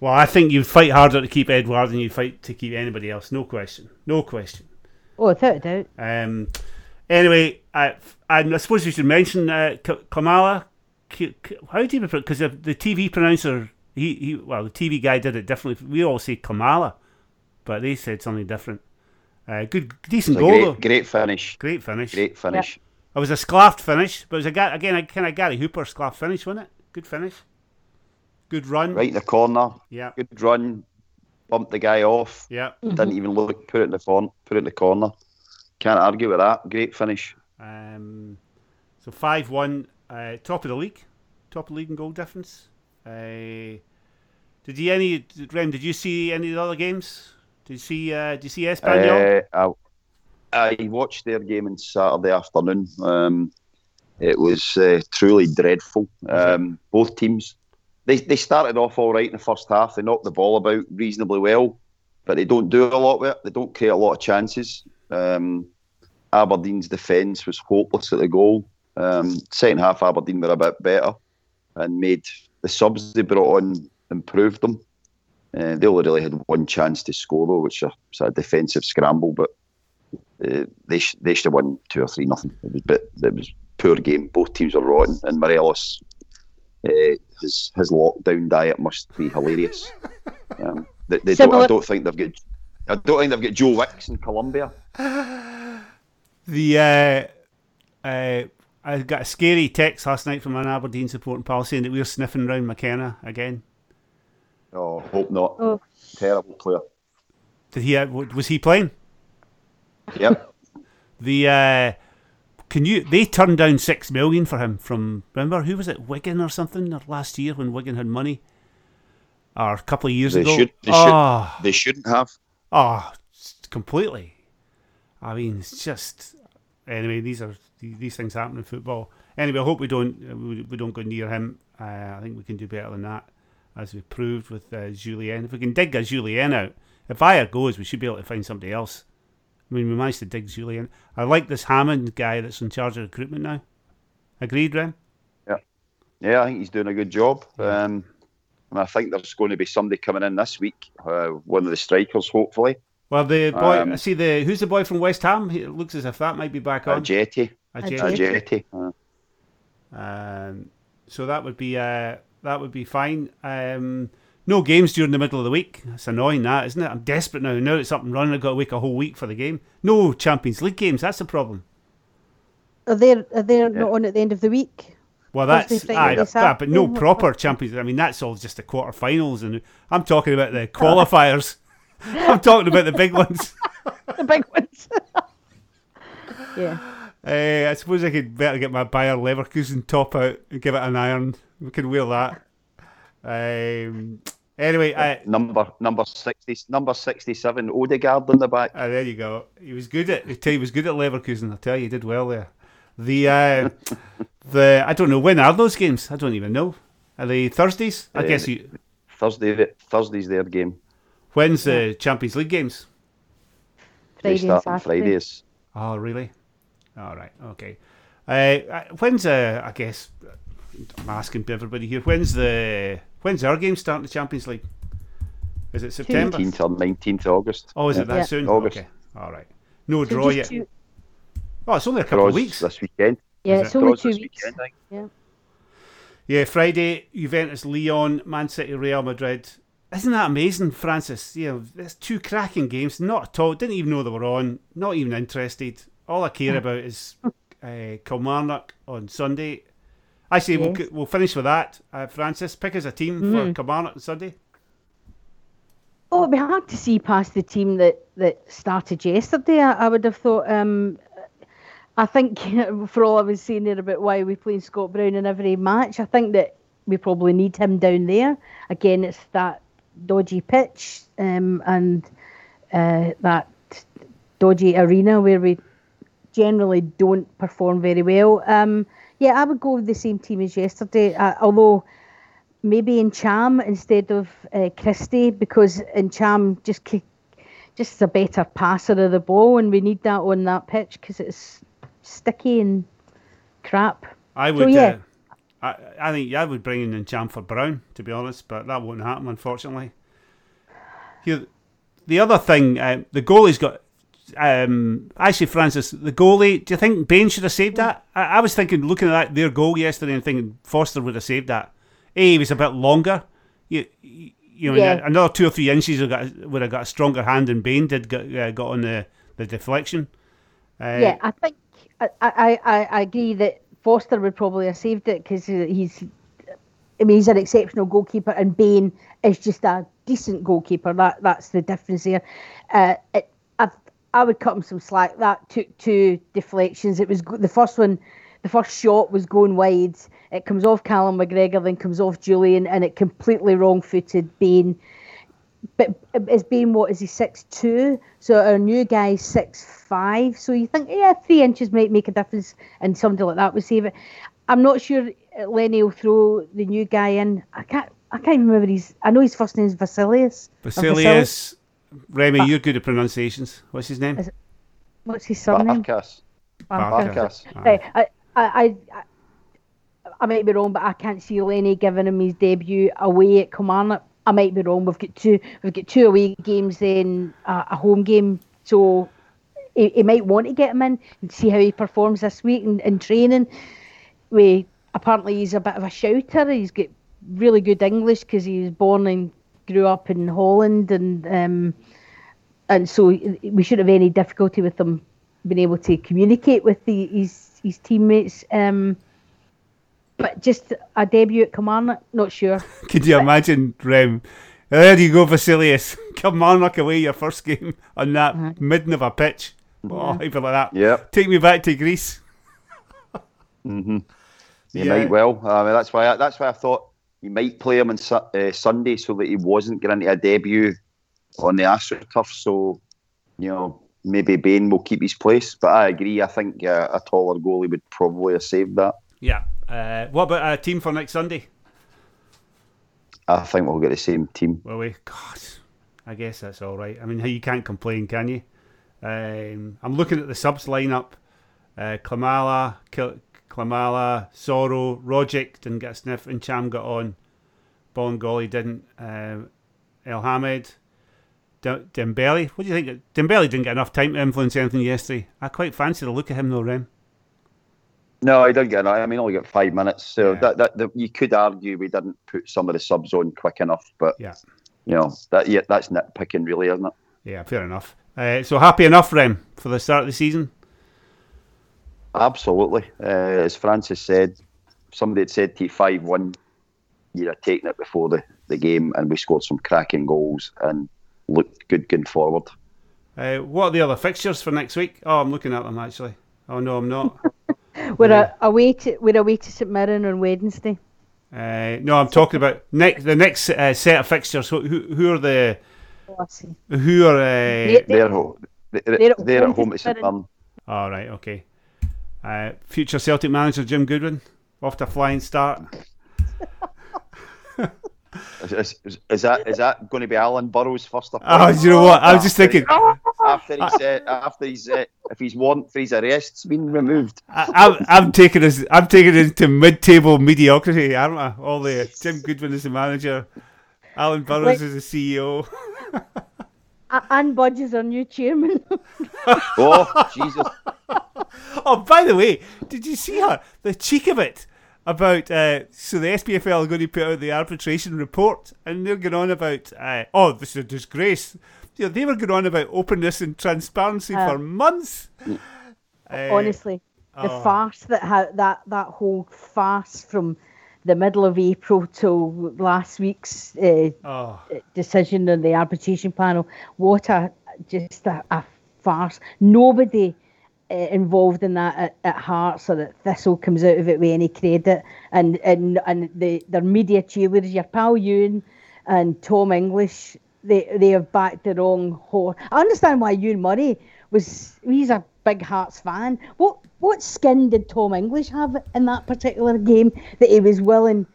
well, I think you'd fight harder to keep Edouard than you'd fight to keep anybody else. No question. No question. Oh, without a doubt. Um, anyway, I, I suppose we should mention uh, K- Kamala. K- K- how do you because the TV pronouncer he, he well the TV guy did it differently. We all say Kamala, but they said something different. Uh, good, decent It's a goal though. great, great finish. Great finish. Great finish. It was a sclaffed finish, but it was a ga- again a kind of Gary Hooper sclaff finish, wasn't it? Good finish. Good run. Right in the corner. Yeah. Good run. Bumped the guy off. Yeah. Didn't even look. Put it in the front. Put it in the corner. Can't argue with that. Great finish. Um, so five one, uh, top of the league, top of the league in goal difference. Uh, did you any Rem? Did you see any of the other games? Did you see? Uh, did you see Espanyol? Uh, I, I watched their game on Saturday afternoon. Um, it was uh, truly dreadful. Um, both teams, they they started off all right in the first half. They knocked the ball about reasonably well, but they don't do a lot with it. They don't create a lot of chances. Um, Aberdeen's defence was hopeless at the goal. Um, second half, Aberdeen were a bit better and made the subs they brought on improved them. Uh, they only really had one chance to score though, which was a defensive scramble, but uh, they sh- they should have won two or three nothing. It was bit it was poor game. Both teams were rotten, and Morelos uh, his his lockdown diet must be hilarious. Um, they, they don't, I don't think they've got. I don't think they've got Joe Wicks in Colombia. The uh, uh, I got a scary text last night from an Aberdeen supporting pal saying that we were sniffing around McKenna again. Oh, hope not. Oh. Terrible player. Did he? Uh, was he playing? Yep. The uh, can you? They turned down six million for him from remember who was it? Wigan or something or last year when Wigan had money, or a couple of years They ago. should- they should- oh, they shouldn't have. oh, completely. I mean, it's just anyway. These are these things happen in football. Anyway, I hope we don't uh, we, we don't go near him. Uh, I think we can do better than that, as we proved with uh, Jullien. If we can dig a Jullien out, if Ajer goes, we should be able to find somebody else. I mean, we managed to dig Jullien. I like this Hammond guy that's in charge of recruitment now. Agreed, Rem? Yeah, Yeah, I think he's doing a good job. Um, and I think there's going to be somebody coming in this week. Uh, one of the strikers, hopefully. Well, the boy, Um, I see the who's the boy from West Ham? It looks as if that might be back on. Jetty. Jetty. Um, so that would be uh, that would be fine. Um, no games during the middle of the week. It's annoying, that isn't it? I'm desperate now. Now it's up and running. I've got to wait a whole week for the game. No Champions League games. That's the problem. Are they are they not on at the end of the week? Well, that's Friday, aye, yeah, but no proper Champions. I mean, that's all just the quarterfinals, and I'm talking about the qualifiers. I'm talking about the big ones. the big ones. yeah. Uh, I suppose I could better get my Bayer Leverkusen top out and give it an iron. We can wear that. Um, anyway, I, number number sixty number sixty seven Odegaard in the back. Ah, there you go. He was good at. I tell you, he was good at Leverkusen. I tell you, he did well there. The uh, the I don't know when are those games. I don't even know. Are they Thursdays? I Uh, guess you. Thursday Thursday's their game. When's the Champions League games? They Friday and start on Fridays. Oh, really? All right. Okay. Uh, when's uh, I guess I'm asking everybody here. When's the when's our game starting the Champions League? Is it September? 18th or 19th August. Oh, is Yeah. it that Yeah. soon? August. Okay. All right. No So draw yet. two- Oh, it's only a couple of weeks. this weekend. yeah, it's it? only Draws two weeks. weekend, I think. Yeah, Friday, Juventus, Lyon, Man City, Real Madrid. Isn't that amazing, Francis? You know, there's two cracking games. Not at all. Didn't even know they were on. Not even interested. All I care about is uh, Kilmarnock on Sunday. Actually, we'll, we'll finish with that. Uh, Francis, pick us a team Mhm. for Kilmarnock on Sunday. Oh, it'd be hard to see past the team that, that started yesterday. I, I would have thought. Um, I think for all I was saying there about why we playing Scott Brown in every match, I think that we probably need him down there. Again, it's that dodgy pitch um, and uh, that dodgy arena where we generally don't perform very well. Um, yeah, I would go with the same team as yesterday, uh, although maybe Ntcham instead of uh, Christie because Ntcham just ki- just is a better passer of the ball and we need that on that pitch because it's sticky and crap. I would. yeah. uh, I, I think I would bring in Chamfer Brown, to be honest, but that won't happen, unfortunately. Here, the other thing, uh, the goalie's got. Um, actually, Francis, the goalie. Do you think Bain should have saved that? I, I was thinking, looking at that their goal yesterday, and thinking Forster would have saved that. A, he was a bit longer. You, you, know, Yeah. another two or three inches would have got, would have got a stronger hand than Bain did. Got, uh, got on the the deflection. Uh, yeah, I think I, I, I, agree that Forster would probably have saved it because he's. I mean, he's an exceptional goalkeeper, and Bain is just a decent goalkeeper. That that's the difference here. Uh, it, I would cut him some slack. That took two deflections. It was the first one. The first shot was going wide. It comes off Callum McGregor, then comes off Jullien, and it completely wrong-footed Bain but is being what is he six two? So our new guy six five. So you think yeah, three inches might make a difference, and somebody like that would save it. I'm not sure Lenny will throw the new guy in. I can't. I can't remember his. I know his first name is Vasilius. Vasilius. Basilius, Remy, you're good at pronunciations. What's his name? Is- What's his surname? Barkas. Barkas. Barkas. Right, I, I, I, I might be wrong, but I can't see Lenny giving him his debut away at Kilmarnock. I might be wrong. We've got two. We've got two away games, then a, a home game. So he, he might want to get him in and see how he performs this week in, in training. We apparently he's a bit of a shouter. He's got really good English because he was born and grew up in Holland, and um, and so we shouldn't have any difficulty with him being able to communicate with the, his his teammates. Um, but just a debut at Kilmarnock, not sure. Could you imagine, Rem? There you go, Vasilius. Come on, knock away your first game on that Uh-huh. midden of a pitch. Oh, even like that. Yeah. Take me back to Greece. Mm-hmm. He Yeah. might well. I mean, that's why. I, that's why I thought you might play him on uh, Sunday so that he wasn't getting into a debut on the AstroTurf. So, you know, maybe Bain will keep his place. But I agree. I think uh, a taller goalie would probably have saved that. Yeah. Uh, what about a team for next Sunday? I think we'll get the same team. Will we? God, I guess that's all right. I mean, you can't complain, can you? Um, I'm looking at the subs lineup. Uh, Klimala, Kil- Klimala, Soro, Rogic didn't get a sniff, and Cham got on. Bolingoli didn't. Uh, El Hamed, D- Dembele. What do you think? Dembele didn't get enough time to influence anything yesterday. I quite fancy the look of him though, Rem. No, he didn't get. I mean, only got five minutes. So Yeah. that, that, that you could argue we didn't put some of the subs on quick enough. But Yeah. you know that yeah, that's nitpicking, really, isn't it? Yeah, fair enough. Uh, so happy enough, Rem, for the start of the season. Absolutely. Uh, as Francis said, somebody had said to you 5 1, you'd have taken it before the, the game, and we scored some cracking goals and looked good going forward. Uh, what are the other fixtures for next week? Oh, I'm looking at them actually. Oh no, I'm not. We're Yeah. a, away to we're away to St Mirren on Wednesday. Uh, no, I'm talking about next the next uh, set of fixtures. Who, who who are the Oh, I see. who are? Uh, Yeah. They're, ho- they're, they're at they're home at home to to St St Mirren. all right, okay. Uh, future Celtic manager Jim Goodwin off to a flying start. Is, is, is that is that going to be Alan Burrows' first Oh, you know what? I was just thinking. after he's uh, after he's uh, if he's warrant for his arrest's been removed. I, I'm, I'm taking us. I'm taking it to mid-table mediocrity, aren't I? All the Jim Goodwin is the manager, Alan Burrows Wait. is the CEO. A- Anne Budge is our new chairman. Oh Jesus! Oh, by the way, did you see her? The cheek of it about uh, so the SPFL are going to put out the arbitration report, and they're going on about uh, oh, this is a disgrace. You know, they were going on about openness and transparency Uh, for months. Uh, Honestly, the oh. farce that ha- that that whole farce from the middle of April till last week's uh, oh, decision on the arbitration panel. What a just a, a farce. Nobody uh, involved in that at, at Hearts or at Thistle comes out of it with any credit. And and and the their media cheerleaders, your pal Ewan and Tom English, they they have backed the wrong horse. I understand why Ewan Murray was. He's a big Hearts fan. What what skin did Tom English have in that particular game that he was willing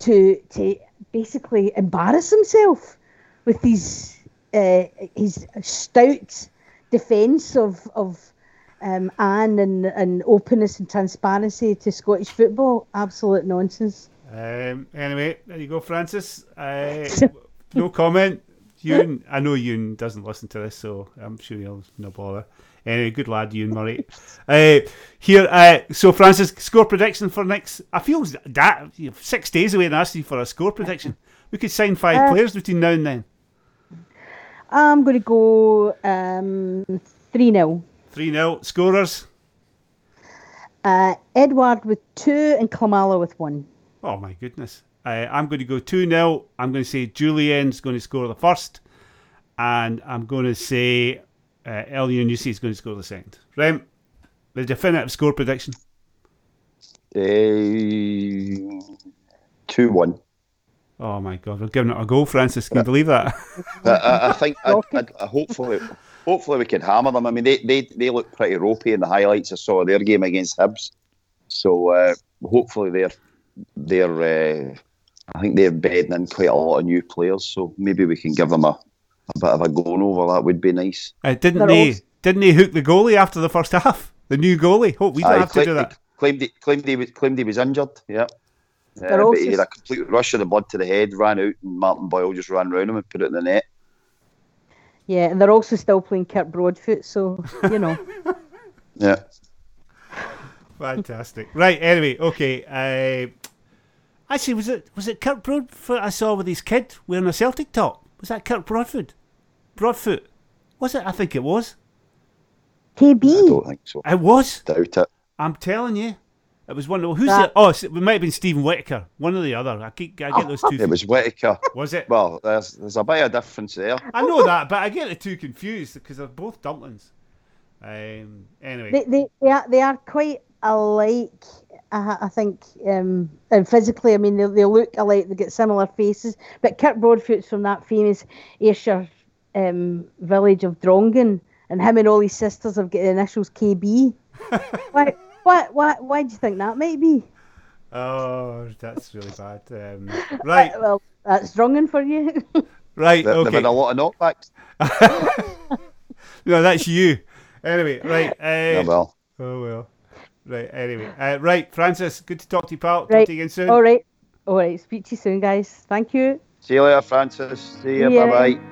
to to basically embarrass himself with his uh, his stout defence of of um, Anne and, and openness and transparency to Scottish football. Absolute nonsense. Um, anyway, there you go, Francis. Uh, no comment. Ewan, I know Ewan doesn't listen to this, so I'm sure he'll no bother. Anyway, good lad, Ewan Murray. Uh, here, uh, so Francis, score prediction for next. I feel that six days away and asking for a score prediction. We could sign five Uh, players between now and then. I'm going to go um, 3 0. 3 0. Scorers. Uh, Edouard with two and Klimala with one. Oh my goodness. Uh, I'm going to go 2 0. I'm going to say Jullien's going to score the first. And I'm going to say uh, Elyounoussi is going to score the second. Rem, the definitive score prediction. Uh, Two one. Oh my God, we're giving it a go, Francis. Can you believe that? I, I, I think I, I, I hopefully hopefully we can hammer them. I mean they, they, they look pretty ropey in the highlights I saw of their game against Hibs. So uh, hopefully they're they're uh, I think they're bedding in quite a lot of new players. So maybe we can give them a, a bit of a going over. That would be nice. Uh, didn't They're they? all- Didn't they hook the goalie after the first half? The new goalie. Hope we don't Aye, have to do that. Claimed he, claimed he was claimed he was injured. Yeah. Uh, They're but he had s- a complete rush of the blood to the head, ran out, and Martin Boyle just ran round him and put it in the net. Yeah, and they're also still playing Kirk Broadfoot, so, you know. Yeah. Fantastic. Right. Anyway, okay. Uh, actually, was it was it Kirk Broadfoot I saw with his kid wearing a Celtic top? Was that Kirk Broadfoot? Broadfoot. Was it? I think it was. I don't think so. It was. Doubt it. I'm telling you. It was one of who's That- the oh it might have been Steven Whittaker one or the other I keep I get those two It was Whittaker. was it Well, there's there's a bit of difference there. I know that but I get the two confused because they're both dumplings um anyway They, they, they, are, they are quite alike, I, I think, um, and physically, I mean, they, they look alike, they get similar faces. But Kirk Broadfoot's from that famous Ayrshire um, village of Drongan, and him and all his sisters have got the initials KB. why, why, why, why do you think that might be? oh that's really bad um, right Uh, well, that's Drongan for you. right There, There've okay been a lot of knockbacks. no that's you anyway right Yeah, uh, well, oh well right anyway uh, right Francis good to talk to you pal talk Right. to you again soon all right. All right. Speak to you soon, guys. Thank you. see you later, Francis. See you. Bye bye.